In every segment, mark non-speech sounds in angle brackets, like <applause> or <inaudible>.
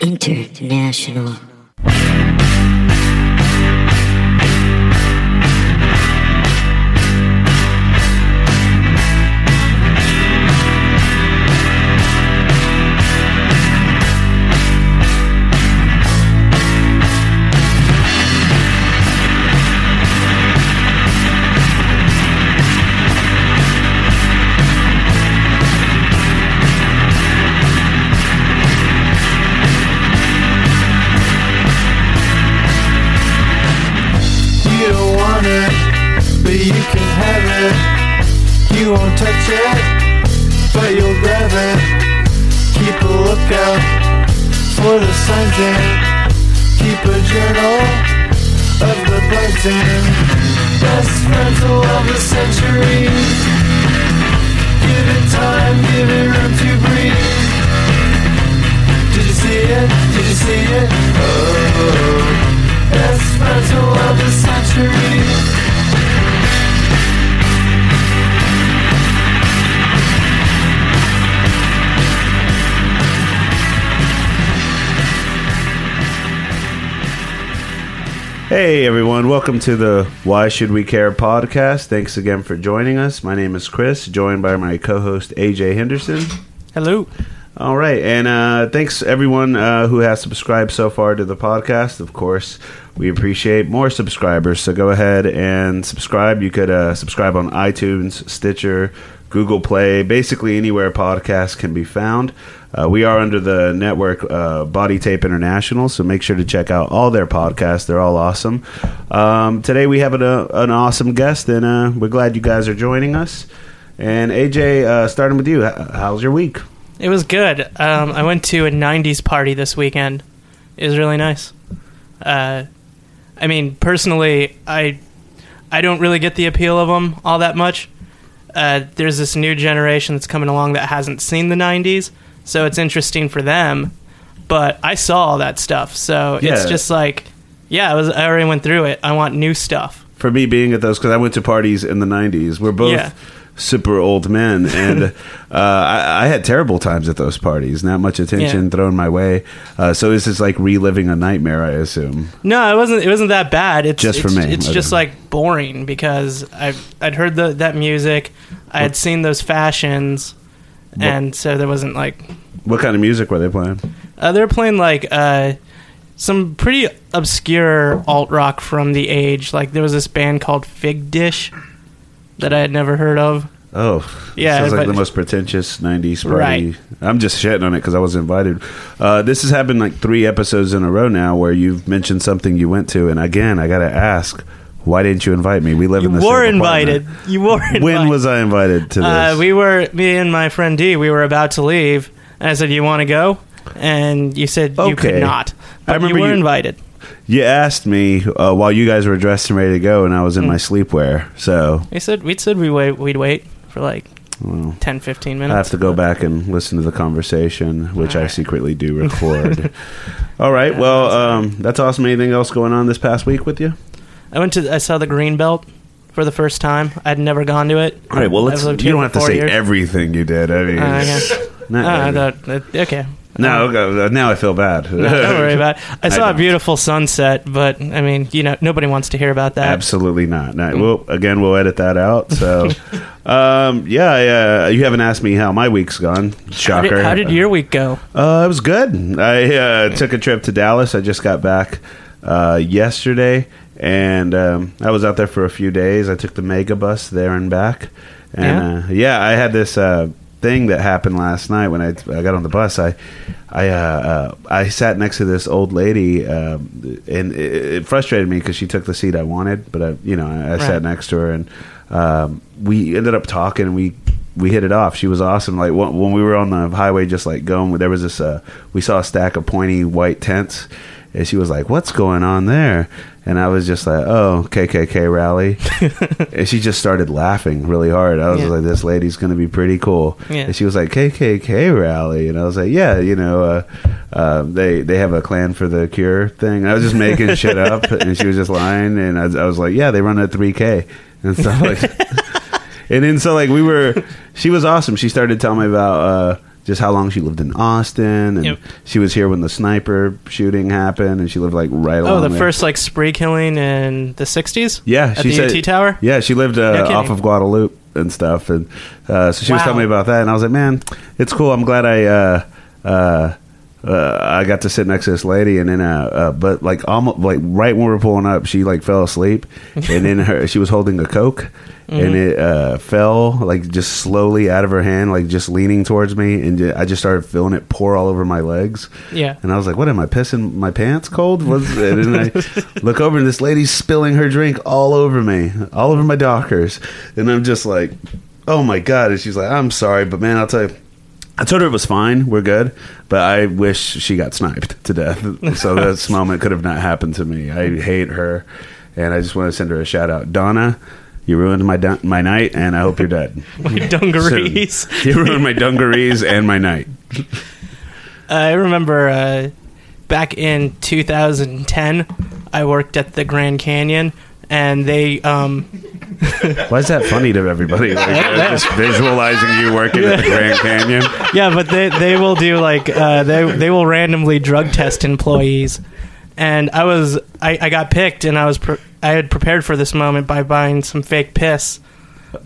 International. The welcome to the Why Should We Care podcast. Thanks again for joining us. My name is Chris, joined by my co-host AJ Henderson. Hello. All right, and uh, thanks everyone uh, who has subscribed so far to the podcast. Of course, we appreciate more subscribers. So go ahead and subscribe. You could uh, subscribe on iTunes, Stitcher, Google Play, basically anywhere podcasts can be found. Uh, we are under the network uh, Body Tape International, so make sure to check out all their podcasts. They're all awesome. Um, today we have an, uh, an awesome guest, and uh, we're glad you guys are joining us. And AJ, uh, starting with you, how's your week? It was good. Um, I went to a '90s party this weekend. It was really nice. Uh, I mean, personally, I I don't really get the appeal of them all that much. There's this new generation that's coming along that hasn't seen the '90s, so it's interesting for them. But I saw all that stuff, so Yeah. it's just like, yeah, I was. I already went through it. I want new stuff. for me being at those because I went to parties in the '90s. We're both Yeah. super old men, <laughs> and uh, I, I had terrible times at those parties. Not much attention Yeah. thrown my way. Uh, so this is like reliving a nightmare, I assume. No, it wasn't. It wasn't that bad. It's Just for me. It's Okay. just like boring because I I'd heard the, that music, I had seen those fashions, and so there wasn't like What kind of music were they playing? uh, they were playing like uh, some pretty obscure alt rock from the age. Like there was this band called Fig Dish that I had never heard of. Oh, Yeah, sounds like but- the most pretentious '90s party. Right. I'm just shitting on it because I was invited. Uh, this has happened like three episodes in a row now, where you've mentioned something you went to, and again, I got to ask, why didn't you invite me? We live You in the were same invited. apartment. You were <laughs> invited. When was I invited to this? Uh, we were me and my friend D. We were about to leave, and I said, "You want to go?" And you said you could not. I remember you were you- invited. You asked me uh, while you guys were dressed and ready to go, and I was in Mm. my sleepwear. So We said we said we wait. We'd wait for like well, 10, 15 minutes I have to go back and listen to the conversation, which I secretly do <laughs> record. All right. Well, um, that's awesome. Anything else going on this past week with you? I went to. I saw the green belt for the first time. I'd never gone to it. All right. Well, let's. You don't have to say years. everything you did. I mean, Uh, okay. <laughs> not Uh, that- that- okay. no. Okay, now I feel bad. <laughs> No, don't worry about. It. <laughs> I saw a beautiful sunset, but I mean, you know, nobody wants to hear about that. Absolutely not. No, Well, again, we'll edit that out. So, um, yeah, yeah. You haven't asked me how my week's gone. How Shocker. did, how did your week go? Uh, it was good. I uh, took a trip to Dallas. I just got back uh, yesterday, and um, I was out there for a few days. I took the mega bus there and back, and yeah, uh, yeah I had this uh, thing that happened last night when I, I got on the bus. I I uh, uh, I sat next to this old lady, um, and it, it frustrated me because she took the seat I wanted, but I, you know, I, I sat next to her, and um, we ended up talking. and We we hit it off. She was awesome. Like when, when we were on the highway, just like going, there was this. Uh, we saw a stack of pointy white tents, and she was like, "What's going on there?" And I was just like, "Oh, KKK rally," <laughs> and she just started laughing really hard. I was Yeah. like, "This lady's going to be pretty cool." Yeah. And she was like, "KKK rally," and I was like, "Yeah, you know, uh, uh, they they have a Klan for the Cure thing." I was just making <laughs> shit up, and she was just lying, and I, was- I was like, "Yeah, they run a three K and stuff like." <laughs> And then so like we were, she was awesome. She started telling me about uh, just how long she lived in Austin, and Yep. she was here when the sniper shooting happened, and she lived like right along. Oh, the there. first like spree killing in the '60s. Yeah, at she the said UT Tower. Yeah, she lived No uh, kidding. off of Guadalupe and stuff, and uh, so she was Wow. telling me about that, and I was like, man, it's cool. I'm glad I. Uh, uh, uh, I got to sit next to this lady, and then, uh, uh, but like almost like right when we were pulling up, she like fell asleep, and then her she was holding a coke, and Mm-hmm. it uh, fell like just slowly out of her hand, like just leaning towards me, and I just started feeling it pour all over my legs, Yeah. and I was like, "What am I pissing my pants cold?" Was and I <laughs> look over and this lady's spilling her drink all over me, all over my Dockers, and I'm just like, "Oh my god!" And she's like, "I'm sorry, but man, I'll tell you." I told her it was fine, we're good, but I wish she got sniped to death. <laughs> So this moment could have not happened to me. I hate her, and I just want to send her a shout out, Donna. You ruined my dun- my night, and I hope you're dead. <laughs> My dungarees. <laughs> you ruined my dungarees and my night. I remember uh, back in 2010, I worked at the Grand Canyon, and they um, <laughs> Why is that funny to everybody? Like, uh, <laughs> just visualizing you working at the Grand Canyon. <laughs> yeah, but they they will do like uh, they they will randomly drug test employees, and I was I, I got picked, and I was pre- I had prepared for this moment by buying some fake piss,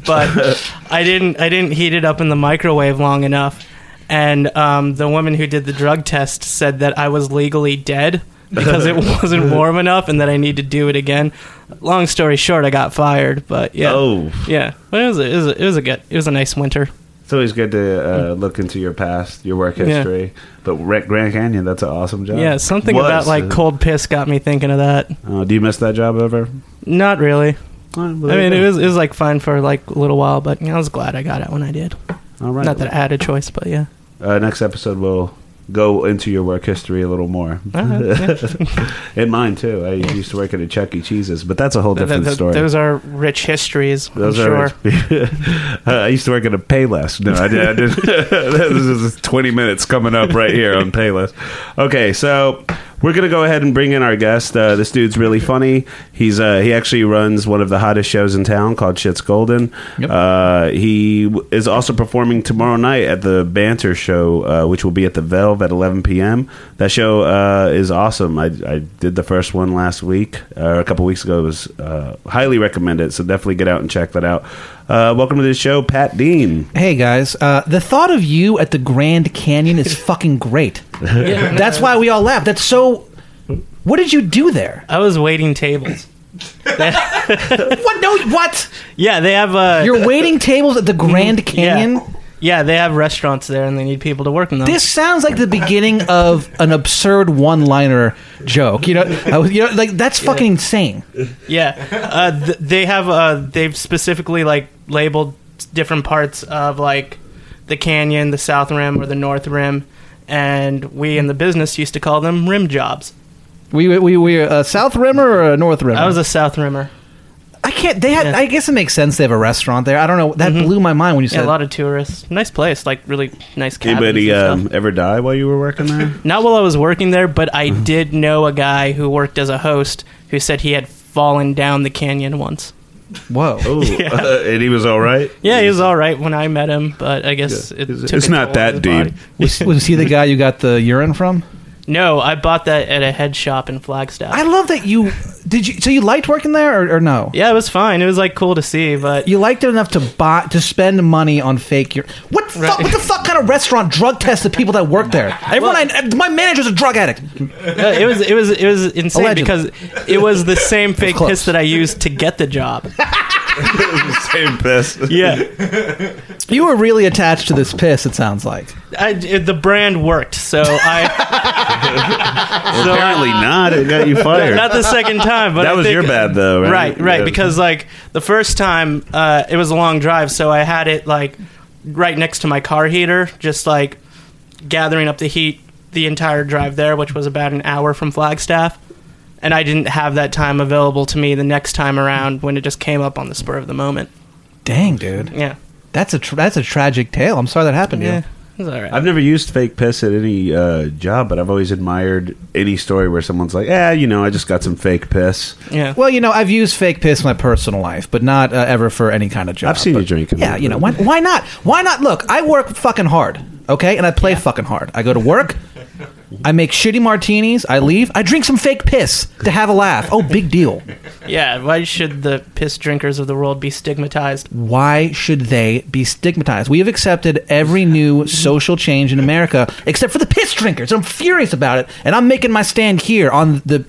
but I didn't I didn't heat it up in the microwave long enough, and um, the woman who did the drug test said that I was legally dead. <laughs> because it wasn't warm enough and that I need to do it again. Long story short, I got fired. But yeah, Oh, yeah, but it was a, it was a, it was a good it was a nice winter. it's always good to uh, look into your past, your work Yeah. history. But Grand Canyon, that's an awesome job. Yeah, something Was. about like cold piss got me thinking of that. Uh, do you miss that job ever? Not really. I I mean, it was it was like fine for like a little while, but you know, I was glad I got it when I did. all right. Not that I had a choice, but yeah. uh, next episode we'll go into your work history a little more. Uh-huh, <laughs> and mine too. I used to work at a Chuck E. Cheese's, but that's a whole different th- story. Those are rich histories. Those I'm are. sure. <laughs> I used to work at a Payless. No, I did. I did. <laughs> this is twenty minutes coming up right here on Payless. Okay, so we're gonna go ahead and bring in our guest. Uh, this dude's really funny. He's uh, he actually runs one of the hottest shows in town called Shit's Golden. Yep. Uh, he w- is also performing tomorrow night at the Banter Show, uh, which will be at the Velve at 11 p.m. That show uh, is awesome. I, I did the first one last week, or a couple weeks ago. It was uh, highly recommended, so definitely get out and check that out. Uh, welcome to the show, Pat Dean. Hey guys, uh, the thought of you at the Grand Canyon is <laughs> fucking great. Yeah. That's why we all laugh. That's so. What did you do there? I was waiting tables. <laughs> What? No, what? Yeah, they have uh You're waiting tables at the Grand <laughs> Canyon. Yeah. Yeah, they have restaurants there, and they need people to work in them. This sounds like the beginning of an absurd one-liner joke. You know, I was, you know, like that's fucking insane. Yeah, uh, th- they have uh, they've specifically like labeled different parts of like the canyon, the south rim or the north rim, and we in the business used to call them rim jobs. We we we a South Rimmer or a North Rimmer? I was a south rimmer. I can't. They had. Yeah. I guess it makes sense. They have a restaurant there. I don't know. That Mhm. blew my mind when you Yeah, said. a lot of tourists. Nice place, like really nice cabins. Anybody and um, stuff. ever die while you were working there? <laughs> Not while I was working there, but I Mm-hmm. did know a guy who worked as a host who said he had fallen down the canyon once. Whoa. Oh, <laughs> Yeah. and he was all right. Yeah, he was all right when I met him, but I guess Yeah. it It's- took it's not that his deep. was, was he the guy you got the urine from? No, I bought that at a head shop in Flagstaff. I love that you did. You so you liked working there or, or no? yeah, it was fine. It was like cool to see, but You liked it enough to buy to spend money on fake. What? Right. What the fuck kind of restaurant drug tests the people that work there? Everyone, I, my manager's a drug addict. uh, it was it was it was insane Allegedly. because it was the same fake close. piss that I used to get the job. <laughs> <laughs> Same piss. Yeah, <laughs> You were really attached to this piss. It sounds like. I, it- the brand worked, so I <laughs> so Apparently I- not. It got you fired. Not the second time, but That I was think- your bad, though, right? Right, right. Yeah. Because like the first time, uh, it was a long drive, so I had it like right next to my car heater, just like gathering up the heat the entire drive there, which was about an hour from Flagstaff. And I didn't have that time available to me the next time around when it just came up on the spur of the moment. Dang, dude, Yeah, that's a tra- that's a tragic tale. I'm sorry that happened to yeah. It's all right. I've never used fake piss at any uh, job, but I've always admired any story where someone's like, "Yeah, you know, I just got some fake piss." yeah. Well, you know, I've used fake piss in my personal life, but not uh, ever for any kind of job. I've seen But- you drink 'em. Yeah, you know, why, why not? Why not? Look, I work fucking hard, okay, and I play fucking hard. I go to work, I make shitty martinis, I leave, I drink some fake piss to have a laugh. Oh, big deal. yeah. Why should the piss drinkers of the world be stigmatized? Why should they be stigmatized? We have accepted every new social change in America except for the piss drinkers. I'm furious about it, and I'm making my stand here on the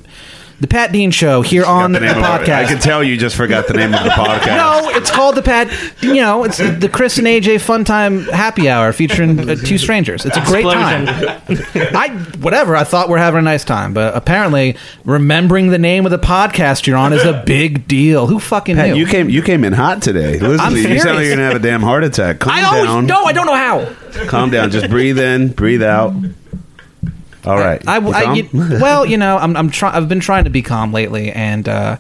the Pat Dean Show here on the, The name of it. podcast. I can tell you just forgot the name of the <laughs> podcast. No, it's called the Pat. You know, it's the Chris and AJ Fun Time Happy Hour featuring uh, two strangers. It's a great Explosion. time. I whatever. I thought we're having a nice time, but apparently remembering the name of the podcast you're on is a big deal. Who fucking Pat, knew? you came you came in hot today. Listen, I'm you sound like you're gonna have a damn heart attack. Calm I always down. no. I don't know how. Calm down. Just breathe in, breathe out. All right. I, You I- you- well, you know, I'm, I'm trying. I've been trying to be calm lately, and uh,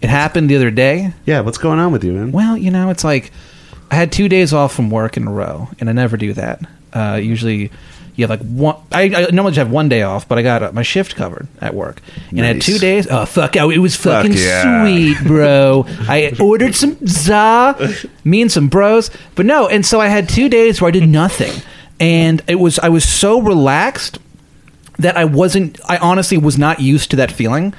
it happened the other day. yeah. What's going on with you, man? Well, you know, it's like I had two days off from work in a row, and I never do that. Uh, usually, you have like one. I, I normally just have one day off, but I got uh, my shift covered at work, and I had Nice. two days. Oh fuck! oh, It was Fuck fucking yeah. sweet, bro. I <laughs> ordered some za, me and some bros, but no. And so I had two days where I did nothing, and it was I was so relaxed that I wasn't. I honestly was not used to that feeling.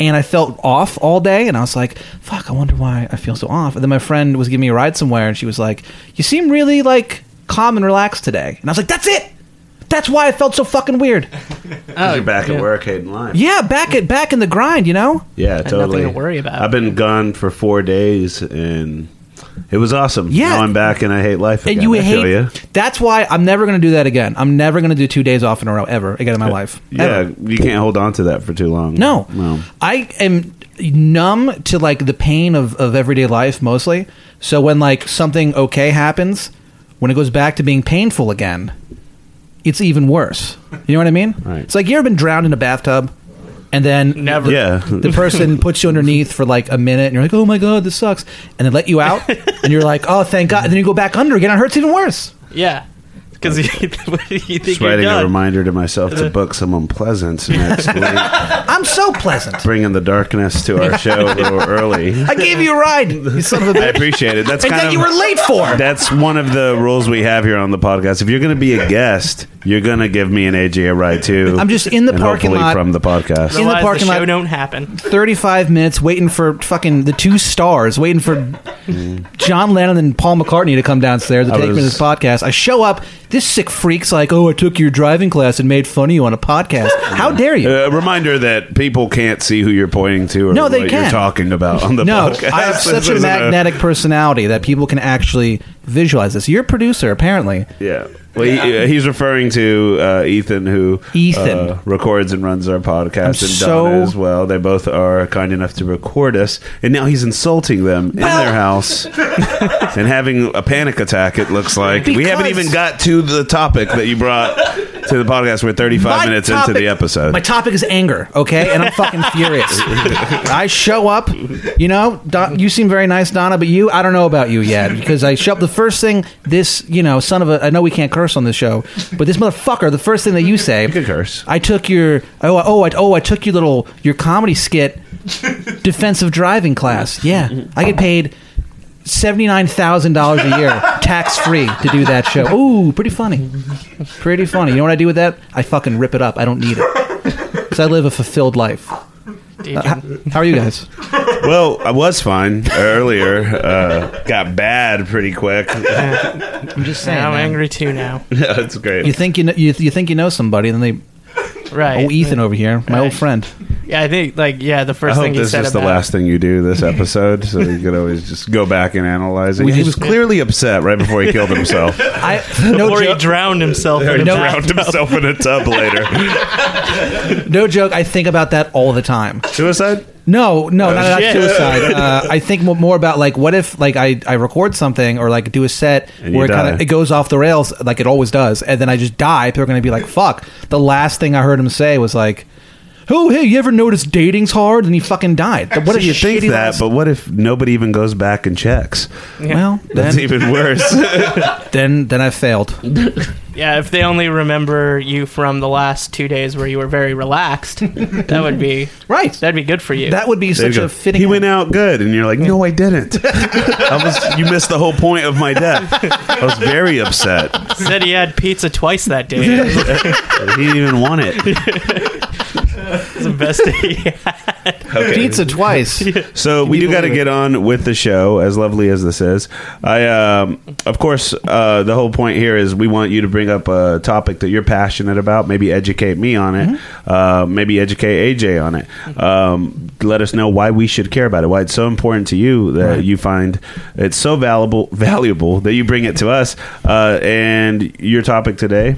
And I felt off all day, and I was like, "Fuck! I wonder why I feel so off." And then my friend was giving me a ride somewhere, and she was like, "You seem really like calm and relaxed today." And I was like, "That's it. That's why I felt so fucking weird." <laughs> 'Cause you're back yeah. at work, hating life. Yeah, back at back in the grind, you know. Yeah, nothing totally. to worry about. I've been gone for four days, and it was awesome. Yeah. now I'm back, and I hate life. Again. And you I hate. ya. That's why I'm never going to do that again. I'm never going to do two days off in a row ever again in my life. Yeah, Ever. you can't hold on to that for too long. No. no. I am numb to like the pain of, of everyday life mostly. So when like something okay happens, when it goes back to being painful again, it's even worse. You know what I mean? Right. It's like you ever been drowned in a bathtub and then Never. Yeah, the person puts you underneath for like a minute and you're like, oh my god, this sucks. And then let you out <laughs> and you're like, oh thank god. And then you go back under again and it hurts even worse. Yeah. Because you, <laughs> you think Just you're writing a reminder to myself to book someone pleasant next <laughs> week, I'm so pleasant. bringing the darkness to our show a little early. I gave you a ride, you son of a I bitch. appreciate it. That's And kind that of you were late for. That's one of the rules we have here on the podcast. If you're going to be a guest, you're going to give me an AJ a ride too. I'm just in the and parking hopefully lot. from the podcast. in the Otherwise, parking show lot- don't happen. 35 minutes waiting for fucking the two stars, waiting for John Lennon and Paul McCartney to come downstairs to I take me to was- this podcast. I show up, this sick freak's like, oh, I took your driving class and made fun of you on a podcast. How dare you? Uh, a reminder that people can't see who you're pointing to or No, they what can. you're talking about on the no, podcast. I have This <laughs> such a isn't magnetic personality that people can actually visualize this. You're a producer, apparently. Yeah. Well, he, uh, he's referring to uh, Ethan, who Ethan. uh, records and runs our podcast, I'm and so- Donna as well. They both are kind enough to record us, and now he's insulting them in their house <laughs> and having a panic attack. It looks like we haven't Because- even got to the topic that you brought to the podcast. We're 35 My minutes topic- into the episode. My topic is anger, okay? And I'm fucking furious. <laughs> I show up, you know, Don, you seem very nice, Donna, but you, I don't know about you yet because I show up. The first thing this, you know, son of a, I know we can't curse on this show, but this motherfucker, the first thing that you say, You can curse. I took your, oh, oh, I, oh, I took your little, your comedy skit defensive driving class. Yeah, I get paid. Seventy-nine thousand dollars a year, <laughs> tax free, to do that show. Ooh, pretty funny, pretty funny. You know what I do with that? I fucking rip it up. I don't need it <laughs> because I live a fulfilled life. Uh, how, how are you guys? well, I was fine earlier. Uh, got bad pretty quick. I'm just saying. I'm man. angry too now. <laughs> yeah, that's great. You think you know, you, you think you know somebody, then they Right. oh Ethan over here, my old friend. Yeah, I think like yeah, the I first hope thing he this said is the about last thing you do this episode, so you could always just go back and analyze it. We he was just- clearly upset right before he killed himself. <laughs> I no before he joke, drowned himself. He in a No. drowned bathtub. himself in a tub later. <laughs> no joke. I think about that all the time. Suicide? No, no, not, not shit. suicide. <laughs> Uh, I think mo- more about like what if like I, I record something or like do a set And you where it kind die. of it goes off the rails like it always does, and then I just die. People are going to be like, "Fuck!" The last thing I heard him say was like, "Oh, hey, you ever notice dating's hard?" And he fucking died. What So a you think that, last- but what if nobody even goes back and checks? well, That's even worse. <laughs> then then I failed. <laughs> Yeah, if they only remember you from the last two days where you were very relaxed, that would be <laughs> Right. that'd be good for you. That would be There such a fitting. He went out good, and you're like, "No, I didn't. I was. You missed the whole point of my death. I was very upset. said he had pizza twice that day. He didn't even want it. Was the best day. he had. pizza twice. <laughs> So we do got to get on with the show, as lovely as this is. I, um, of course, uh, the whole point here is we want you to bring up a topic that you're passionate about. Maybe educate me on it. Mm-hmm. Uh, maybe educate AJ on it. Um, let us know why we should care about it. Why it's so important to you that Right. you find it's so valuable, <laughs> valuable that you bring it to us. Uh, and your topic today.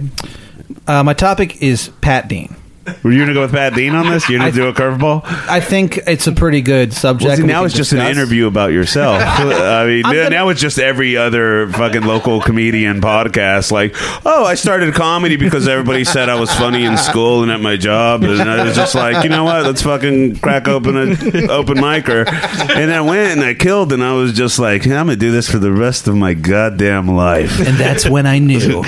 Uh, my topic is Pat Dean. Were you gonna go with Pat Dean on this? You're gonna I- do a curveball? I think it's a pretty good subject. Well, see, now it's just an interview about yourself. <laughs> I mean, I'm gonna- now it's just every other fucking local comedian podcast. Like, oh, I started comedy because everybody said I was funny in school and at my job, and I was just like, you know what? Let's fucking crack open an open micer. And I went and I killed, and I was just like, I'm gonna do this for the rest of my goddamn life. and that's when I knew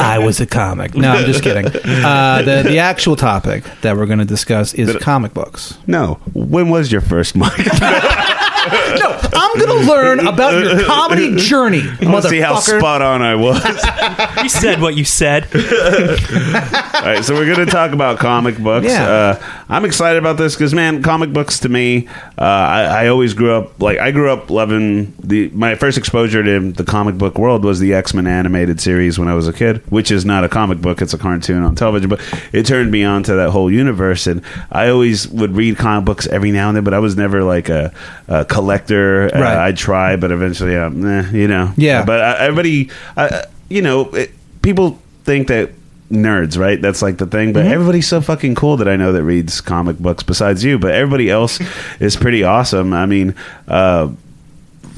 I was a comic. No, I'm just kidding. Uh, the the actual topic that we're going to discuss is comic books. No, when was your first mic? <laughs> <laughs> No, I'm going to learn about your comedy journey, <laughs> I want see how spot on I was. <laughs> You said what you said. All right, so we're going to talk about comic books. Yeah. Uh, I'm excited about this because, man, comic books to me, uh, I, I always grew up like I grew up loving the. My first exposure to the comic book world was the X Men animated series when I was a kid, which is not a comic book; it's a cartoon on television. But it turned me on to that whole universe, and I always would read comic books every now and then. But I was never like a, a collector. Uh, I'd try, but eventually, um, eh, you know, Yeah. But uh, everybody, uh, you know, it, people think that nerds, right? That's like the thing. But everybody's so fucking cool that I know that reads comic books besides you. But everybody else <laughs> is pretty awesome. I mean, uh,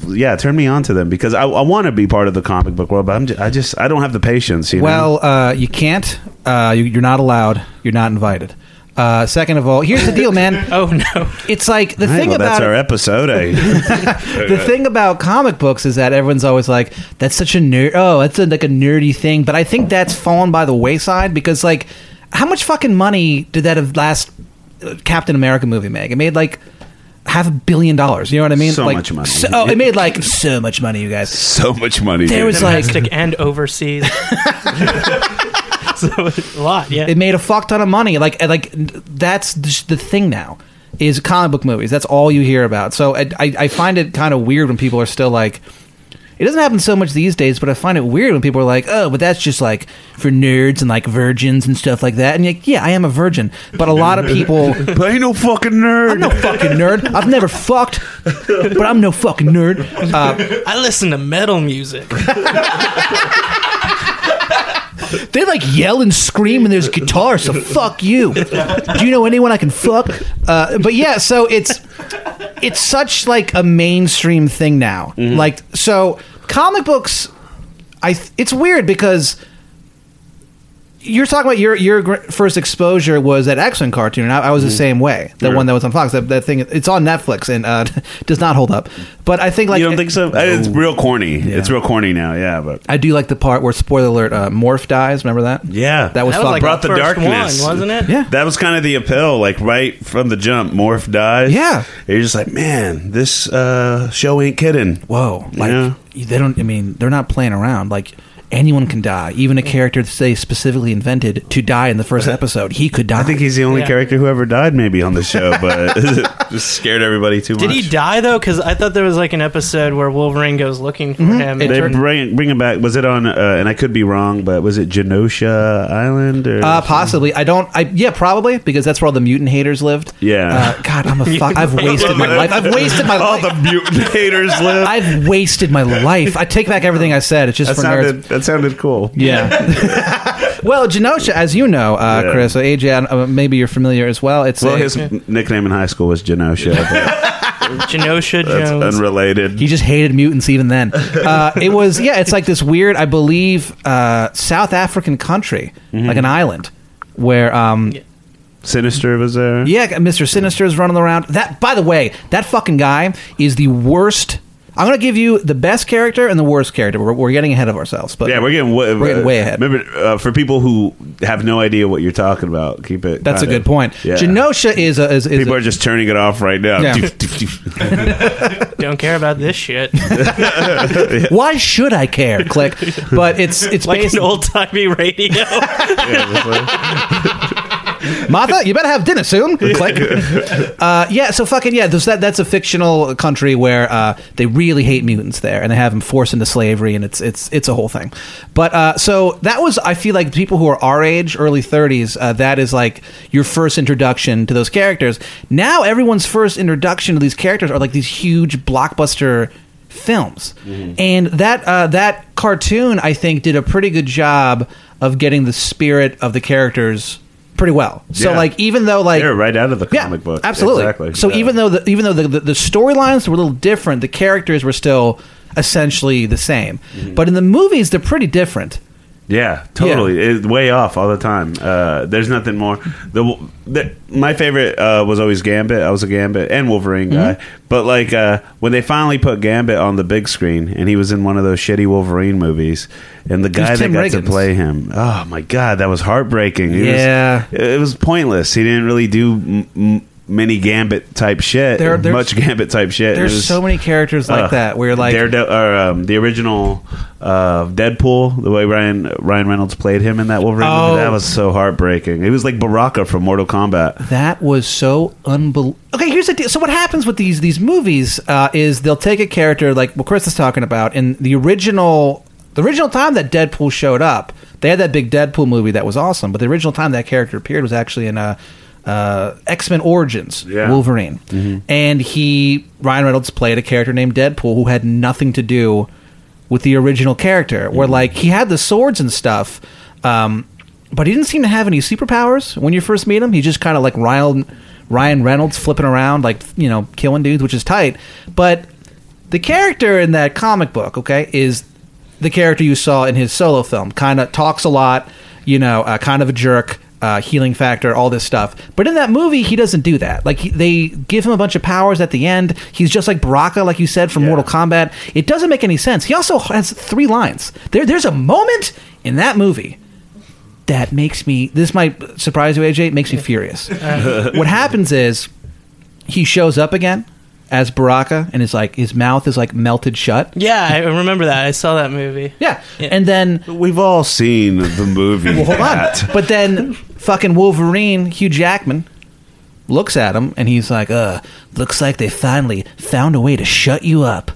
yeah, turn me on to them because I, I want to be part of the comic book world, but I'm just, I just I don't have the patience. You know? Well, uh, you can't. Uh, you, you're not allowed. You're not invited. Uh, second of all, here's the deal, man. <laughs> Oh no. It's like the All right, thing well, about that's our episode. I, <laughs> the thing about comic books is that everyone's always like, "That's such a nerd." Oh, that's a, like a nerdy thing. But I think that's fallen by the wayside because, like, how much fucking money did that of last uh, Captain America movie make? It made like half a billion dollars. You know what I mean? So like, much money. So, oh, it made like so much money, you guys. so much money. There dude. was like Domestic and overseas. <laughs> <laughs> so a lot, yeah. it made a fuck ton of money. Like, like that's the thing now is comic book movies. That's all you hear about. So I, I, I find it kind of weird when people are still like. It doesn't happen so much these days, but I find it weird when people are like, "Oh, but that's just like for nerds and like virgins and stuff like that." And you're like, yeah, I am a virgin, but a <laughs> lot of people, but I ain't no fucking nerd. I'm no fucking nerd. I've never fucked, but I'm no fucking nerd. <laughs> Uh, I listen to metal music. They like yell and scream and there's guitar, so fuck you. Do you know anyone I can fuck? Uh, but yeah, so it's it's such like a mainstream thing now. Like so, comic books. I th- it's weird because you're talking about your your first exposure was that X Men cartoon, and I, I was the same way. The Right. one that was on Fox. That, that thing, it's on Netflix and uh, <laughs> does not hold up. But I think like you don't think so? It's real corny. It's real corny now. Yeah, but I do like the part where spoiler alert, uh, Morph dies. Remember that? yeah, That was That was fun. like brought the the darkness, one, wasn't it? Yeah. That was kind of the appeal, like right from the jump. Morph dies. Yeah. you're just like, man, this uh, show ain't kidding. Whoa! Like Yeah. they don't. I mean, they're not playing around. Like anyone can die. Even a character that they specifically invented to die in the first episode, he could die. I think he's the only Yeah. character who ever died, maybe on the show, but <laughs> just scared everybody too much. Did much. he die though? Because I thought there was like an episode where Wolverine goes looking for him. It They turned- bring bring him back. Was it on? Uh, and I could be wrong, but was it Genosha Island or? Uh, possibly. I don't. I yeah, probably because that's where all the mutant haters lived. Yeah. Uh, God, I'm a <laughs> fuck. I've wasted my life. I've wasted my life. All life. the mutant haters live. <laughs> I've wasted my life. I take back everything I said. It's just that for sounded nerds. that sounded cool. Yeah. <laughs> well, Genosha, as you know, uh, Yeah. Chris, uh, AJ, uh, maybe you're familiar as well. It's Well, a- his nickname in high school was Genosha. But <laughs> Genosha that's Jones. unrelated. He just hated mutants even then. <laughs> Uh, it was yeah, it's like this weird, I believe, uh, South African country, like an island, where um, Yeah. Sinister was there. yeah, Mister Sinister is running around. That by the way, that fucking guy is the worst. I'm going to give you the best character and the worst character. We're, we're getting ahead of ourselves, but Yeah, we're getting, way, We're getting way ahead. Remember, uh, for people who have no idea what you're talking about, keep it. that's a kinda- good point. Yeah. Genosha is a, is, is People a- are just turning it off right now. Yeah. <laughs> Don't care about this shit. <laughs> why should I care? Click, but it's it's <laughs> like based an old timey radio. Martha, you better have dinner soon. <laughs> Click. Uh, yeah, so fucking yeah. There's that. That's a fictional country where uh, they really hate mutants there, and they have them forced into slavery, and it's it's it's a whole thing. But uh, so that was, I feel like people who are our age, early 30s, uh, that is like your first introduction to those characters. Now everyone's first introduction to these characters are like these huge blockbuster films, and that uh, that cartoon I think did a pretty good job of getting the spirit of the characters pretty well. So Yeah. like even though like They're right out of the yeah, comic book. absolutely. Exactly. So Yeah. even though the, even though the, the, the storylines were a little different, the characters were still essentially the same. Mm-hmm. But in the movies, they're pretty different. Yeah, totally. It's way off all the time. Uh, there's nothing more. The, the my favorite uh, was always Gambit. I was a Gambit and Wolverine guy. Mm-hmm. But like uh, when they finally put Gambit on the big screen, and he was in one of those shitty Wolverine movies, and the guy that got Riggins. to play him, oh my god, that was heartbreaking. It was- Yeah. it was pointless. He didn't really do. M- m- Many Gambit type shit, There- there's- much Gambit type shit. It There's was- so many characters like Ugh. that where like Darede- or, um, the original uh, Deadpool, the way Ryan Ryan Reynolds played him in that Wolverine Oh. movie, that was so heartbreaking. It was like Baraka from Mortal Kombat. That was so unbelievable. Okay, here's the deal. So what happens with these these movies uh, is they'll take a character like what Chris is talking about in the original the original time that Deadpool showed up. They had that big Deadpool movie that was awesome, but the original time that character appeared was actually in uh, uh, X Men Origins Yeah. Wolverine, and he Ryan Reynolds played a character named Deadpool who had nothing to do with the original character. Where like he had the swords and stuff. Um, but he didn't seem to have any superpowers when you first meet him. He just kind of like Ryan Ryan Reynolds flipping around, like you know, killing dudes, which is tight. But the character in that comic book, okay, is the character you saw in his solo film. Kind of talks a lot, you know, uh, kind of a jerk. Uh, healing factor, all this stuff, but in that movie he doesn't do that. Like he, they give him a bunch of powers at the end. He's just like Baraka, like you said from Yeah. Mortal Kombat. It doesn't make any sense. He also has three lines. There, there's a moment in that movie that makes me this might surprise you aj makes me furious <laughs> what happens is he shows up again as baraka and is like his mouth is like melted shut yeah, I remember that. I saw that movie. yeah, Yeah. and then We've all seen the movie. well, hold on but then fucking wolverine hugh jackman looks at him and he's like uh looks like they finally found a way to shut you up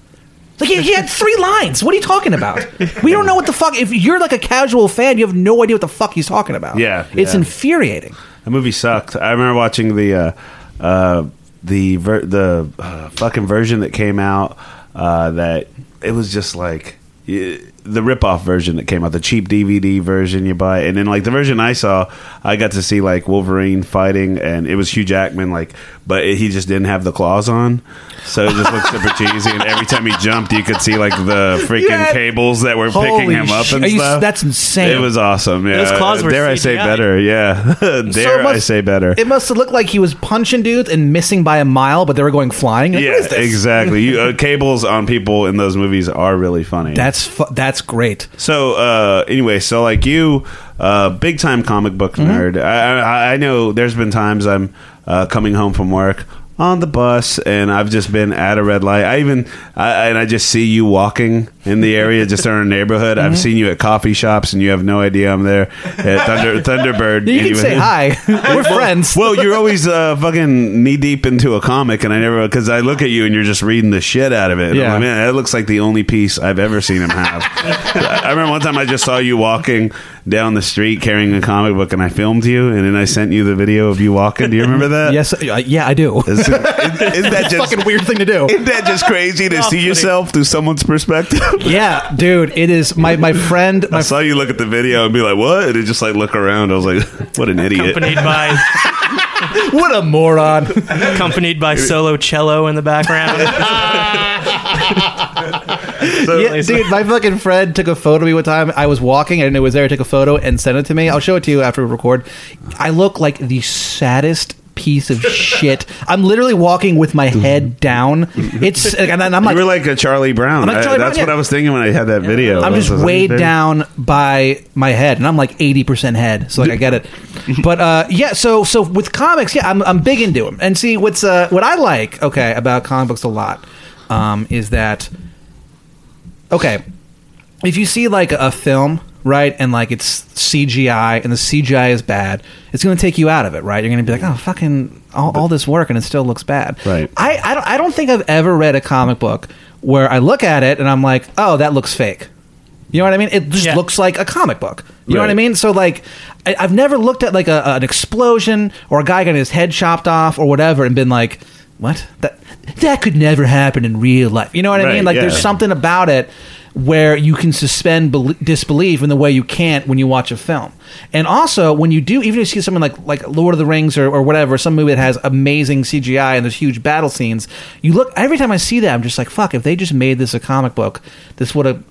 like he, he had three lines. What are you talking about? We don't know what the fuck. If you're like a casual fan, you have no idea what the fuck he's talking about. Yeah, it's yeah. infuriating. The movie sucked. I remember watching the uh, uh, the ver- the uh, fucking version that came out. Uh, that it was just like y- the rip-off version that came out, the cheap DVD version you buy, and then like the version I saw, I got to see like Wolverine fighting, and it was Hugh Jackman, like, but he just didn't have the claws on, so it just looked super cheesy. And every time he jumped, you could see like the freaking Yeah. cables that were Holy picking him up and you- stuff. that's insane. It was awesome. Yeah, Those claws were dare I say better? Yeah, <laughs> dare So it I must- say better? It must have looked like he was punching dudes and missing by a mile, but they were going flying. Like, yeah, what is this? exactly. You, uh, cables on people in those movies are really funny. That's fu- that's great. so. Uh, anyway, so like you, uh, big time comic book Mm-hmm. nerd. I, I, I know there's been times I'm uh, coming home from work on the bus and I've just been at a red light. I even I, and I just see you walking in the area, just in our neighborhood. I've Mm-hmm. seen you at coffee shops and you have no idea I'm there at Thunder <laughs> Thunderbird. You can Anyway. say <laughs> hi. We're friends. Well, you're always uh, fucking knee deep into a comic, and I never because I look at you and you're just reading the shit out of it. Yeah. like, man, that looks like the only piece I've ever seen him have. <laughs> I remember one time I just saw you walking down the street carrying a comic book, and I filmed you, and then I sent you the video of you walking. Do you remember that? yes, uh, yeah, I do. Is, isn't that <laughs> just Fucking weird thing to do. Isn't that just crazy to see yourself through someone's perspective? <laughs> Yeah, dude, it is my my friend. I saw you look at the video and be like, "What?" And it just like look around. I was like, <laughs> "What an idiot!" Accompanied by what a moron. accompanied by solo cello in the background. Yeah, dude, my fucking friend took a photo of me one time. I was walking and it was there. He took a photo and sent it to me. I'll show it to you after we record. I look like the saddest piece of <laughs> shit. I'm literally walking with my head down. It's and I'm like you were like a Charlie Brown. Like I- that's Brown, what yeah. I was thinking when I had that video. I'm just weighed down by my head, and I'm like 80% head, so like I get it. <laughs> But uh, yeah, so so with comics, yeah, I'm, I'm big into them. And see, what's uh, what I like, okay, about comic books a lot, um, is that okay, if you see like a film, right, and like it's CGI and the CGI is bad, it's going to take you out of it, right? You're going to be like, oh, fucking all, all this work and it still looks bad. Right. I, I, don't, I don't think I've ever read a comic book where I look at it and I'm like, oh, that looks fake. You know what I mean? It just Yeah. looks like a comic book. You know what I mean? So like, I, I've never looked at like a, an explosion or a guy getting his head chopped off or whatever and been like, what? That that could never happen in real life. You know what I Right, mean? Like, there's something about it where you can suspend bel- disbelief in the way you can't when you watch a film. And also, when you do, even if you see something like like Lord of the Rings or, or whatever, some movie that has amazing CGI and there's huge battle scenes, you look every time I see that, I'm just like, fuck. If they just made this a comic book, this would have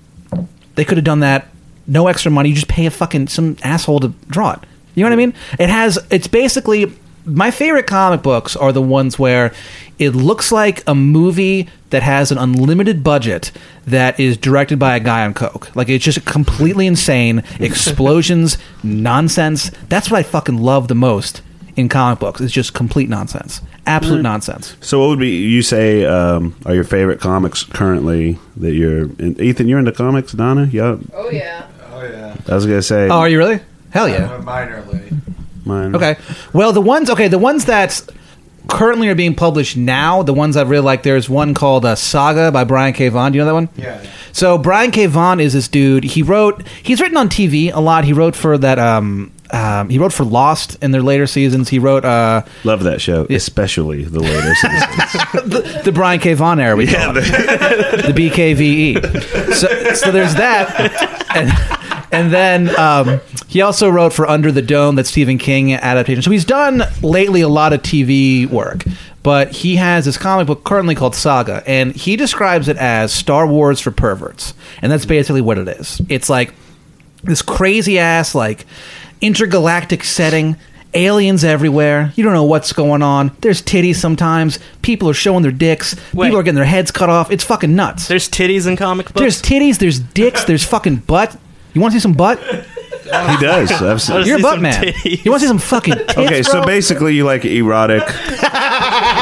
they could have done that. No extra money. You just pay a fucking some asshole to draw it. You know what I mean? It has. It's basically my favorite comic books are the ones where it looks like a movie that has an unlimited budget that is directed by a guy on coke. Like it's just completely insane <laughs> explosions, nonsense. That's what I fucking love the most in comic books. It's just complete nonsense, absolute nonsense. So, what would be you say um, are your favorite comics currently that you're? In, Ethan, you're into comics, Donna? Yeah, Oh yeah. Oh yeah. I was gonna say. Oh, are you really? Hell yeah. Minorly. Mine. Okay. Well, the ones okay, the ones that currently are being published now, the ones I really like. There's one called uh, Saga by Brian K. Vaughan. Do you know that one? Yeah. yeah. So Brian K. Vaughan is this dude. He wrote. He's written on TV a lot. He wrote for that. Um, um, he wrote for Lost in their later seasons. He wrote uh, Love that show, especially the later seasons. <laughs> the, the Brian K. Vaughan era. We call it. the BKVE. So, so there's that, and, and then um, he also wrote for Under the Dome, that Stephen King adaptation. So he's done lately a lot of TV work, but he has this comic book currently called Saga, and he describes it as Star Wars for perverts, and that's basically what it is. It's like this crazy ass like intergalactic setting aliens everywhere you don't know what's going on there's titties sometimes people are showing their dicks Wait. people are getting their heads cut off it's fucking nuts There's titties in comic books. there's titties there's dicks there's fucking butt you want to see some butt he does. I've seen- Let's you're a butt man titties. you want to see some fucking tits <laughs> Okay, so bro? basically, you like erotic <laughs>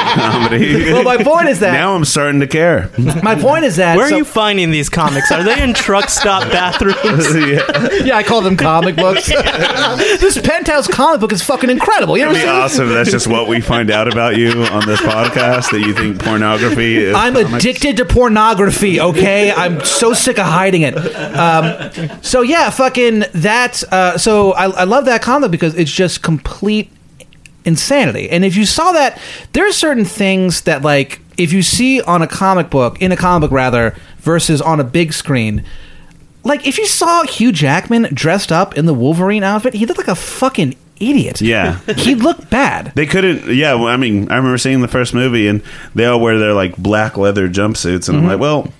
comedy. well my point is that now I'm starting to care. my point is that Where are so- you finding these comics? Are they in truck stop <laughs> bathrooms? yeah. yeah i call them comic books this penthouse comic book is fucking incredible you know It'd what be I'm saying? awesome. if That's just what we find out about you on this podcast. That you think pornography is. I'm comics. addicted to pornography. Okay, I'm so sick of hiding it. Um, so yeah, fucking that. Uh, so I, I love that comic because it's just complete insanity. And if you saw that, there are certain things that like if you see on a comic book, in a comic book rather, versus on a big screen. Like if you saw Hugh Jackman dressed up in the Wolverine outfit, he looked like a fucking idiot. Yeah. <laughs> he looked bad. They couldn't. Yeah, well, I mean, I remember seeing the first movie, and they all wear their like black leather jumpsuits, and Mm-hmm. I'm like, well.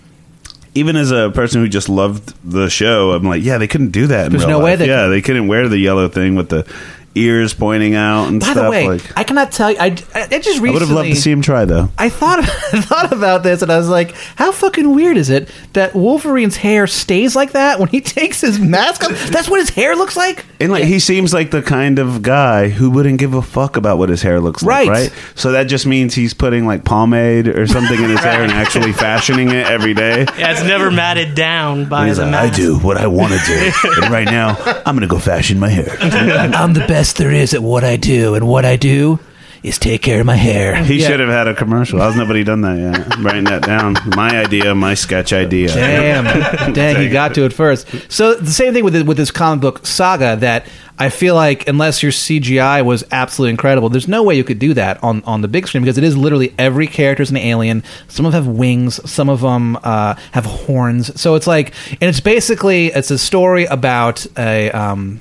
Even as a person who just loved the show, I'm like, yeah, they couldn't do that. In There's no way life. they Yeah, could. they couldn't wear the yellow thing with the ears pointing out and By stuff. the way, like, I cannot tell you. I, I, I just recently. I would have loved to see him try though. I thought <laughs> I thought about this and I was like, how fucking weird is it that Wolverine's hair stays like that when he <laughs> takes his mask off? That's what his hair looks like. And like he seems like the kind of guy who wouldn't give a fuck about what his hair looks Right. like, right? So that just means he's putting like pomade or something in his hair and <laughs> actually fashioning it every day. Yeah, it's never matted down by He's the like, I do what I want to do, and right now I'm gonna go fashion my hair. I'm the best there is at what I do, and what I do is take care of my hair. He Yeah. should have had a commercial. How's nobody done that yet? I'm <laughs> writing that down. My idea, my sketch idea. Damn, <laughs> dang, he got to it first. So the same thing with the, with this comic book saga that I feel like unless your CGI was absolutely incredible, there's no way you could do that on on the big screen because it is literally every character's an alien. Some of them have wings, some of them uh, have horns. So it's like, and it's basically it's a story about a. Um,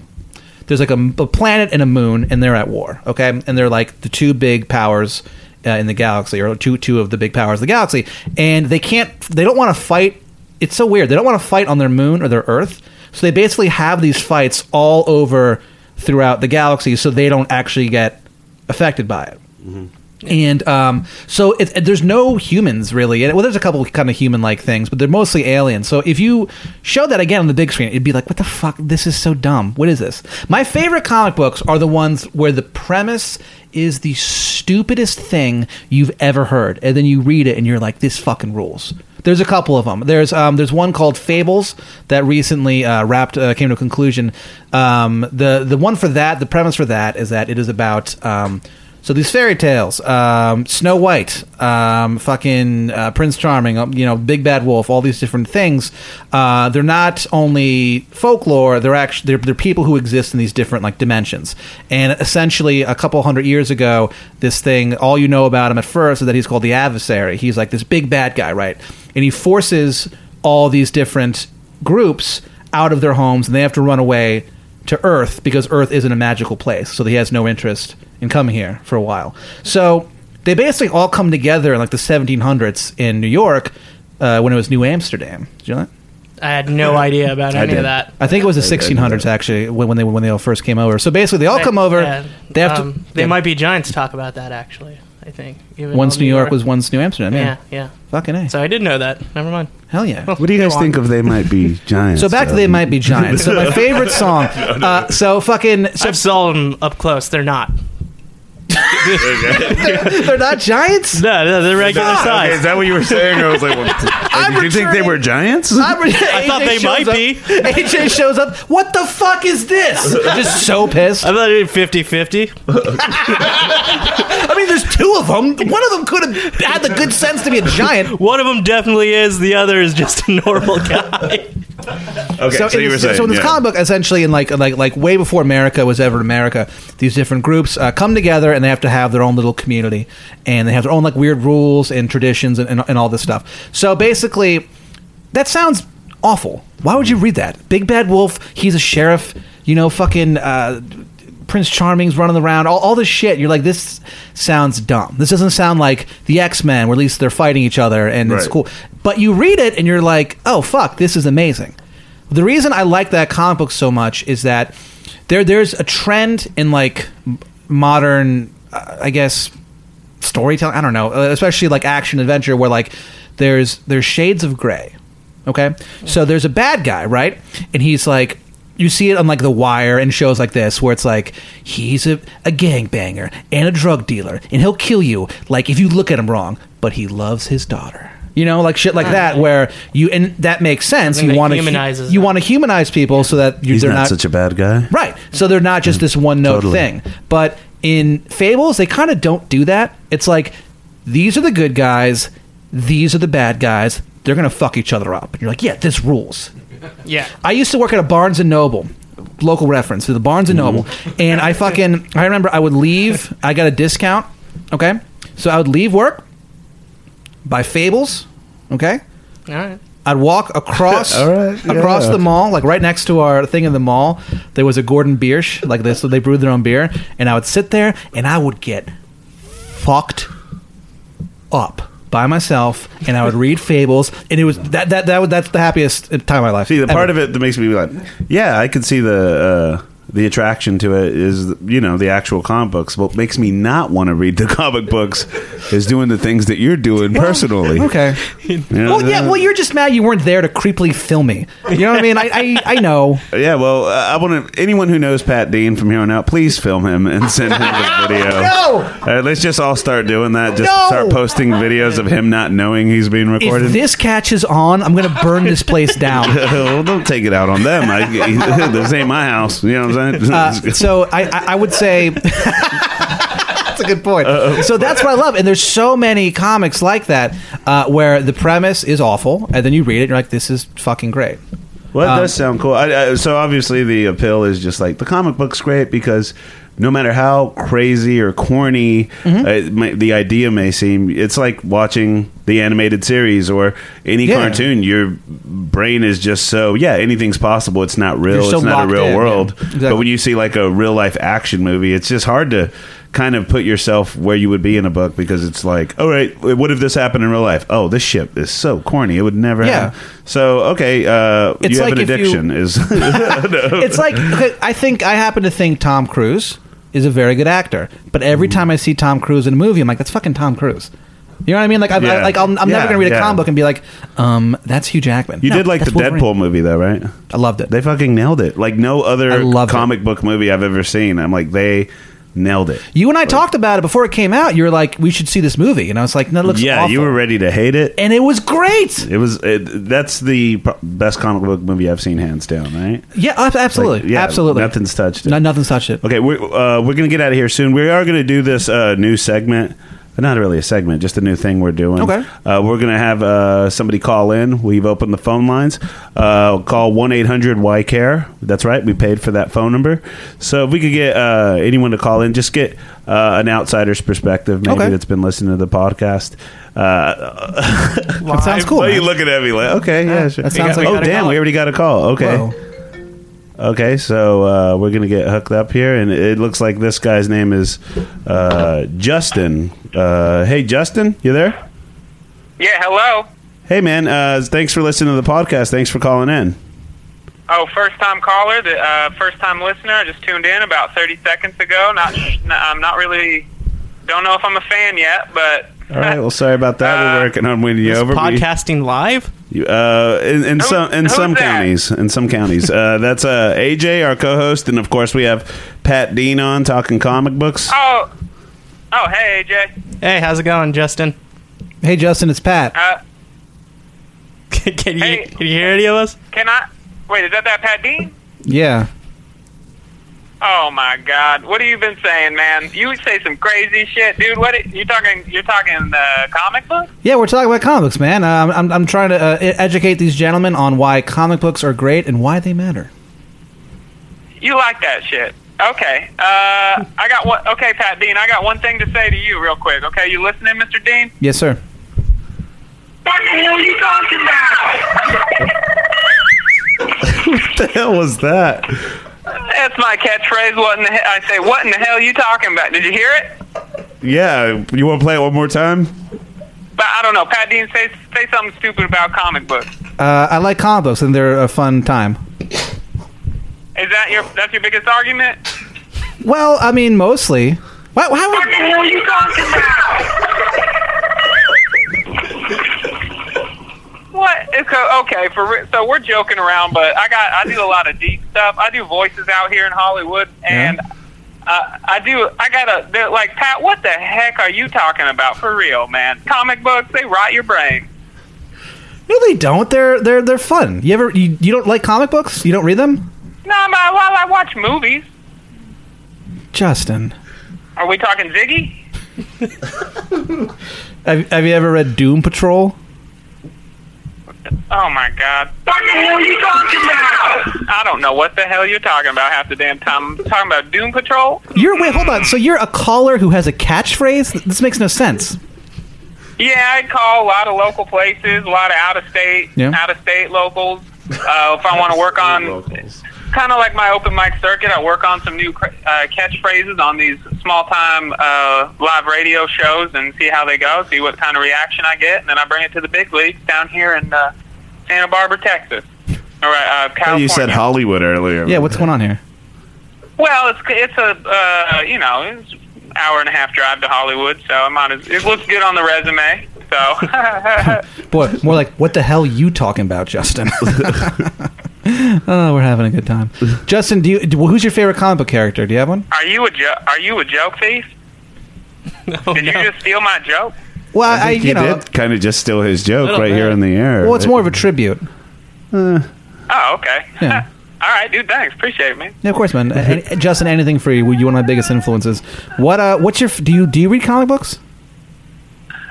there's like a, a planet and a moon, and they're at war. Okay, and they're like the two big powers uh, in the galaxy, or two two of the big powers of the galaxy, and they can't. They don't want to fight. It's so weird. They don't want to fight on their moon or their Earth, so they basically have these fights all over throughout the galaxy, so they don't actually get affected by it. And um, so it, there's no humans really. Well, there's a couple kind of human-like things, but they're mostly aliens. So if you show that again on the big screen, it'd be like, "What the fuck? This is so dumb. What is this?" My favorite comic books are the ones where the premise is the stupidest thing you've ever heard, and then you read it and you're like, "This fucking rules." There's a couple of them. There's um, there's one called Fables that recently uh, wrapped uh, came to a conclusion. Um, the the one for that, the premise for that is that it is about um, so these fairy tales, um, Snow White, um, fucking uh, Prince Charming, um, you know, Big Bad Wolf, all these different things. Uh, they're not only folklore; they're actually they're, they're people who exist in these different like dimensions. And essentially, a couple hundred years ago, this thing, all you know about him at first is that he's called the Adversary. He's like this big bad guy, right? And he forces all these different groups out of their homes, and they have to run away to Earth because Earth isn't a magical place, so he has no interest in coming here for a while. So they basically all come together in like the 1700s in New York uh, when it was New Amsterdam. Did you know that? I had no idea about I any did. of that. I think it was the I- I 1600s that. actually when, when they when they all first came over. So basically, they all come over. Yeah, They have um, to. They yeah. might be giants talk about that actually. I think. even Once though New York was once New Amsterdam. Yeah, Yeah, yeah. fucking a. So I did know that. Never mind. Hell yeah. <laughs> What do you guys Go on. think of They Might Be <laughs> Giants? So back to though? they might be giants. So my <laughs> favorite song. Uh, so fucking. So I've saw them up close. They're not. They're not giants. No, no, they're regular Okay, size. is that what you were saying? I was like, well, <laughs> I'm did you think they returning- were giants? I <laughs> I thought they might be. AJ shows up. What the fuck is this? I'm <laughs> just so pissed. I thought it was 50 50. I mean, there's two of them. One of them could have had the good sense to be a giant. One of them definitely is, the other is just a normal guy. <laughs> Okay, so, in you were this, saying, so in this yeah. comic book, essentially, in like like like way before America was ever America, these different groups uh, come together and they have to have their own little community, and they have their own like weird rules and traditions and, and, and all this stuff. So basically, that sounds awful. Why would you read that? Big Bad Wolf, he's a sheriff. You know, fucking. Uh, Prince Charming's running around, all, all this shit. You're like, this sounds dumb. This doesn't sound like the X Men, where at least they're fighting each other and it's cool. But you read it and you're like, oh fuck, this is amazing. The reason I like that comic book so much is that there there's a trend in like modern, uh, I guess, storytelling. I don't know, uh, especially like action adventure, where like there's there's shades of gray. Okay, so there's a bad guy, right? And he's like. You see it on like The Wire and shows like this, where it's like he's a, a gangbanger and a drug dealer, and he'll kill you like if you look at him wrong. But he loves his daughter, you know, like shit like that, where you and that makes sense. Something You that want to humanizes you them. want to humanize people so that you, He's they're not, not such a bad guy. Right. So they're not just mm. this one note Totally. thing. But in Fables, they kind of don't do that. It's like these are the good guys, these are the bad guys. They're gonna fuck each other up, and you're like, yeah, this rules. Yeah. I used to work at a Barnes and Noble. Local reference to the Barnes and mm-hmm. Noble, and I fucking I remember I would leave. I got a discount, okay. So I would leave work, buy Fables, okay. All right. I'd walk across <laughs> All right, across the mall, like right next to our thing in the mall. There was a Gordon Biersch, like this. So they brewed their own beer, and I would sit there and I would get fucked up by myself, and I would <laughs> read fables, and it was that that that was, that's the happiest time of my life. See, the part ever. of it that makes me be like, yeah, I could see the uh, the attraction to it is you know the actual comic books. What makes me not want to read the <laughs> comic books is doing the things that you're doing personally. Okay. You know? Well, yeah. Well, you're just mad you weren't there to creepily film me. You know what I mean? I I, I know. Yeah, well, uh, I want to. Anyone who knows Pat Dean from here on out, please film him and send him the <laughs> video. No! Uh, let's just all start doing that. Just No! start posting videos of him not knowing he's being recorded If this catches on, I'm gonna burn this place down. <laughs> well, don't take it out on them. I, this ain't my house. You know what Uh, <laughs> so I, I, I would say <laughs> that's a good point. So that's what I love, and there's so many comics like that uh, where the premise is awful, and then you read it, and you're like, "This is fucking great." Well, that Um, does sound cool. I, I, so obviously, the appeal is just like the comic book's great because no matter how crazy or corny Mm-hmm. uh, may, the idea may seem, it's like watching the animated series or any Yeah. cartoon. Your brain is just so yeah, anything's possible. It's not real. So it's not a real in, world. yeah. Exactly. But when you see like a real life action movie, it's just hard to kind of put yourself where you would be in a book because it's like, all right, what if this happened in real life? Oh, this ship is so corny; it would never. Yeah. happen. So okay, uh, you have an if you- addiction. Is <laughs> <laughs> It's like I think I happen to think Tom Cruise is a very good actor. But every time I see Tom Cruise in a movie, I'm like, that's fucking Tom Cruise. You know what I mean? Like, I, I, Yeah. like I'm, I'm Yeah, never gonna read a yeah. comic book and be like, um, that's Hugh Jackman. You No, did like the that's Wolverine. Deadpool movie, though, right? I loved it. They fucking nailed it. Like no I other loved comic book movie I've ever seen. I'm like, they nailed it. you and I talked about it before it came out. You were like, we should see this movie, and I was like, no, it looks yeah, awful. you were ready to hate it. and it was great. It was. It, that's the best comic book movie I've seen, hands down. Right? Yeah, absolutely, Like, yeah, absolutely. Nothing's touched it. No, nothing's touched it. Okay, we're uh, we're gonna get out of here soon. We are gonna do this uh, new segment. Not really a segment, just a new thing we're doing. Okay. Uh, we're gonna have uh, somebody call in. We've opened the phone lines. Uh, call one eight hundred Y Care. That's right. We paid for that phone number. So if we could get uh, anyone to call in, just get uh, an outsider's perspective, maybe Okay. that's been listening to the podcast. Uh, <laughs> That sounds cool. Why are you man. looking at me like? Okay, yeah, sure. that sounds We like oh damn, call. we already got a call. Okay. Whoa. Okay, so uh, we're gonna get hooked up here, and it looks like this guy's name is uh, Justin. Uh, hey, Justin, you there? Yeah, hello. Hey, man. Uh, thanks for listening to the podcast. Thanks for calling in. Oh, first time caller, the uh, first time listener. I just tuned in about 30 seconds ago. Not, I'm not really, don't know if I'm a fan yet, but All right. Well, sorry about that. Uh, <laughs> we're working on winning you over. but you- podcasting live? You- uh, in, in Who- some in some that? counties, in some counties, uh, <laughs> that's uh, AJ, our co-host, and of course we have Pat Dean on talking comic books. oh, oh, hey AJ. Hey, how's it going, Justin? Hey, Justin, it's Pat. Uh, <laughs> can you Hey. can you hear any of us? can I? Wait, is that that Pat Dean? Yeah. Oh my God, what have you been saying, man? You say some crazy shit, dude. What you talking? You're talking uh, comic book? Yeah, we're talking about comics, man. Um, I'm, I'm trying to uh, educate these gentlemen on why comic books are great and why they matter. You like that shit? Okay. Uh, I got one. Okay, Pat Dean, I got one thing to say to you, real quick. Okay, you listening, Mr. Dean? Yes, sir. What the hell are you talking about? <laughs> What the hell was that? That's my catchphrase. What in the hell? I say, what in the hell are you talking about? Did you hear it? Yeah, you want to play it one more time? But I don't know. Pat Dean, say say something stupid about comic books. Uh, I like comic books and they're a fun time. Is that your that's your biggest argument? Well, I mean, mostly. Why, why What would, the hell are you talking about? What? It's okay for so we're joking around, but I got I do a lot of deep stuff. I do voices out here in Hollywood, and uh, I do I gotta they're like Pat. What the heck are you talking about for real, man? Comic books they rot your brain. no, they don't. They're they're they're fun. You ever you, you don't like comic books? You don't read them? No, but while I watch movies, Justin, are we talking Ziggy? <laughs> have, have you ever read Doom Patrol? Oh my God! What the hell are you talking about? I don't know what the hell you're talking about half the damn time. I'm talking about Doom Patrol. You're wait, hold on. So you're a caller who has a catchphrase? This makes no sense. Yeah, I call a lot of local places, a lot of out of state, Yeah. out of state locals. Uh, if I want to work on, kind of like my open mic circuit, I work on some new cra- uh, catchphrases on these small time uh, live radio shows and see how they go, see what kind of reaction I get, and then I bring it to the big leagues down here in uh, Santa Barbara, Texas. All right, uh, California. you said Hollywood earlier. Yeah, what's going on here? Well, it's it's a uh, you know it's an hour and a half drive to Hollywood, so I'm on. It looks good on the resume. So <laughs> <laughs> Boy, more like what the hell you talking about, Justin? <laughs> <laughs> oh, we're having a good time. <laughs> Justin, do you? Do, who's your favorite comic book character? Do you have one? are you a jo- are you a joke thief? <laughs> Oh, Did you just steal my joke? Well, I I, you know, did kind of just steal his joke Little right here in the air. well, it's more of a tribute. Oh, okay. Yeah. All right, dude. Thanks. Appreciate it, man. Yeah, of course, man. And- and Justin, anything for you? You one of my biggest influences. What? Uh, what's your? Do you do you read comic books?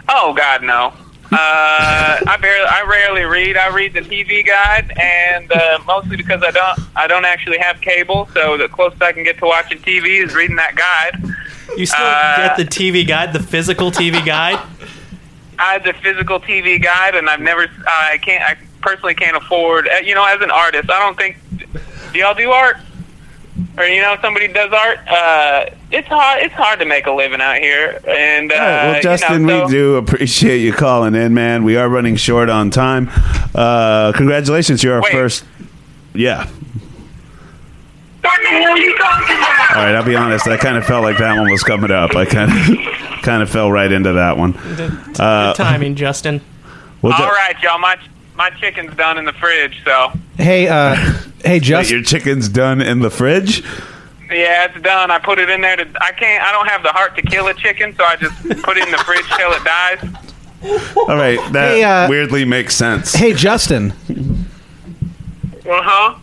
Oh God, no. Uh, I barely, I rarely read. I read the TV guide, and uh, mostly because I don't, I don't actually have cable. So the closest I can get to watching TV is reading that guide. You still Uh, get the TV guide, the physical TV guide? <laughs> I have the physical TV guide, and I've never, I can't, I personally can't afford. uh, You know, as an artist, I don't think. Do y'all do art? Or you know, somebody does art. Uh, it's hard. It's hard to make a living out here, and uh, All right, well, you Justin, know, so- we do appreciate you calling in, man. We are running short on time. Uh, congratulations, you're our Wait. first. Yeah. All right, I'll be honest. I kind of felt like that one was coming up. I kind of <laughs> kind of fell right into that one. Uh, Good timing, Justin. Well, All ju- right, y'all. My my chicken's done in the fridge, so Hey, uh, hey, Wait, just your chicken's done in the fridge. yeah, it's done. I put it in there to. I can't. I don't have the heart to kill a chicken, so I just put it in the fridge till it dies. All right, that Hey, uh, weirdly makes sense. hey, Justin. Uh huh.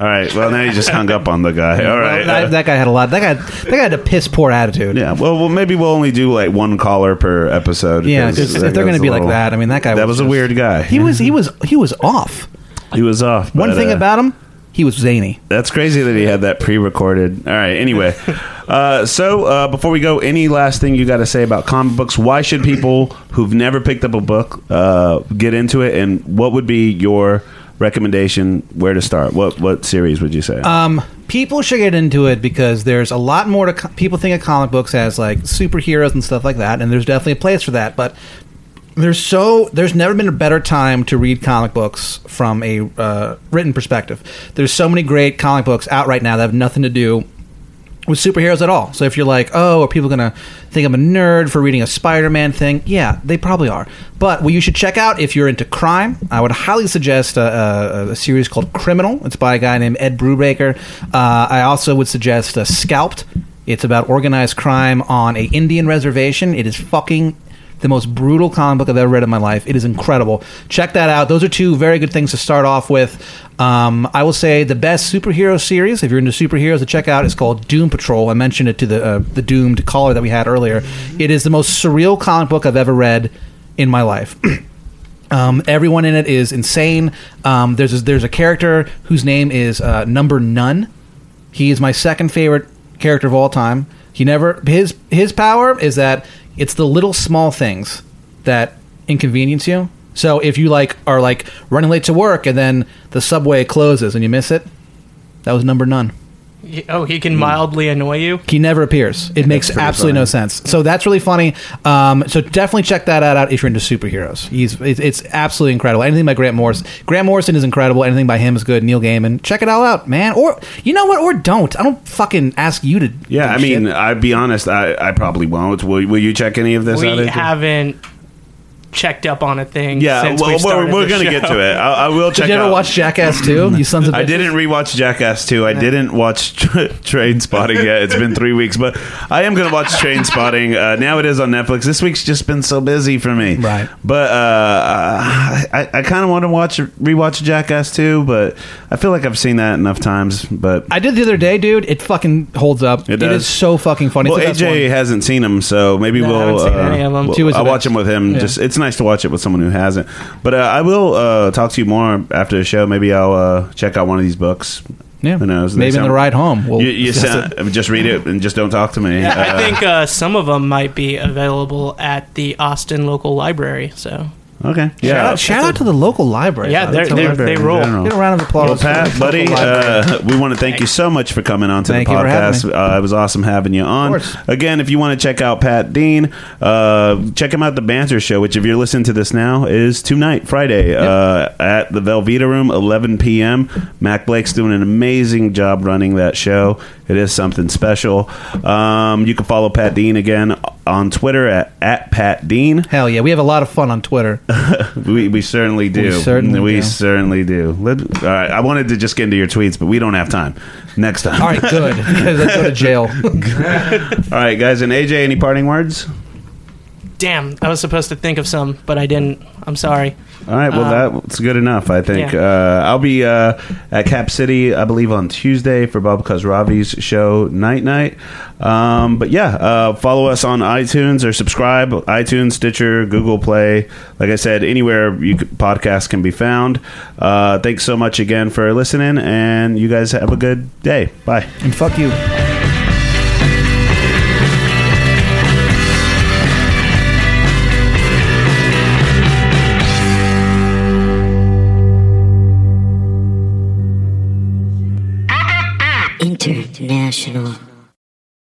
All right, well now you just hung up on the guy. <laughs> All right, that, uh, that guy had a lot. That guy, that guy had a piss poor attitude. yeah. Well, well, maybe we'll only do like one caller per episode. Yeah, because if they're going to be a like that, I mean, that guy. That was a just- weird guy. He was. He was. He was off. He was off. One thing uh, about him, he was zany. That's crazy that he had that pre-recorded. All right. Anyway, <laughs> uh, so uh, before we go, any last thing you got to say about comic books? Why should people who've never picked up a book uh, get into it? And what would be your recommendation? Where to start? What what series would you say? Um, people should get into it because there's a lot more to. Co- people think of comic books as like superheroes and stuff like that, and there's definitely a place for that. But there's so there's never been a better time to read comic books from a uh, written perspective. There's so many great comic books out right now that have nothing to do with superheroes at all. So if you're like, oh, are people going to think I'm a nerd for reading a Spider-Man thing? Yeah, they probably are. But what you should check out if you're into crime, I would highly suggest a, a, a series called Criminal. It's by a guy named Ed Brubaker. Uh, I also would suggest uh, Scalped. It's about organized crime on a Indian reservation. It is fucking the most brutal comic book I've ever read in my life. It is incredible. Check that out. Those are two very good things to start off with. Um, I will say the best superhero series, if you're into superheroes, to check out is called Doom Patrol. I mentioned it to the uh, the doomed caller that we had earlier. It is the most surreal comic book I've ever read in my life. <clears throat> Um, everyone in it is insane. Um, there's a, there's a character whose name is uh, Number None. He is my second favorite character of all time. He never his his power is that it's the little small things that inconvenience you. So if you like are like running late to work and then the subway closes and you miss it, that was Number None. Y- Oh, he can mildly annoy you. He never appears. It makes absolutely funny. no sense. So that's really funny. Um, so definitely check that out if you're into superheroes. He's it's, it's absolutely incredible. Anything by Grant Morrison. Grant Morrison is incredible. Anything by him is good. Neil Gaiman. Check it all out, man. Or you know what? Or don't. I don't fucking ask you to. yeah, do I mean, shit. I'd be honest. I, I probably won't. Will, will you check any of this out? We AJ? haven't checked up on a thing. Yeah, since well, we've we're, we're going to get to it. I, I will <laughs> check Did you ever out. watch Jackass 2? You sons of <laughs> I didn't rewatch Jackass 2. I didn't watch <laughs> tra- Trainspotting yet. It's been three weeks, but I am going to watch Trainspotting. Uh, now it is on Netflix. This week's just been so busy for me. Right. But uh, I, I kind of want to watch rewatch Jackass 2, but I feel like I've seen that enough times. But I did the other day, dude. It fucking holds up. It it does. is so fucking funny. well, It's the best AJ one. hasn't seen them, so maybe No, we'll. haven't seen uh, any of 'em. we'll- Two is the I'll watch best. them with him. Yeah. Just it's nice to watch it with someone who hasn't. But uh, I will uh, talk to you more after the show. Maybe I'll uh, check out one of these books. Yeah. Who knows? They Maybe in the ride home. We'll you, you <laughs> sound, just read it and just don't talk to me. I Uh, think uh, some of them might be available at the Austin local library. So okay. Shout, Yeah. out, shout out to the local library. Yeah, they're- That's they're- library. they roll. Get a round of applause. Well, Pat, buddy, uh, we want to thank you so much for coming on to Thank the you for podcast. me. Uh, it was awesome having you on. course. Again, if you want to check out Pat Dean, uh, check him out the Banter Show, which if you're listening to this now is tonight, Friday, uh, at the Velveeta Room, 11 p.m. Mac Blake's doing an amazing job running that show. It is something special. Um, you can follow Pat Dean again on Twitter at, at Pat Dean. Hell yeah, we have a lot of fun on Twitter. <laughs> We, we certainly do. We certainly We do. certainly do. Let, all right. I wanted to just get into your tweets, but we don't have time. Next time. All right, good. <laughs> Because I go to jail. <laughs> All right, guys. And AJ, any parting words? damn, I was supposed to think of some, but I didn't. I'm sorry. All right. Well, Um, that's good enough. I think. yeah. Uh, I'll be uh, at Cap City, I believe, on Tuesday for Bob Ravi's show, Night Night. Um, but yeah, uh, follow us on iTunes or subscribe. iTunes, Stitcher, Google Play. Like I said, anywhere you could, podcasts can be found. Uh, thanks so much again for listening, and you guys have a good day. Bye. and fuck you. International.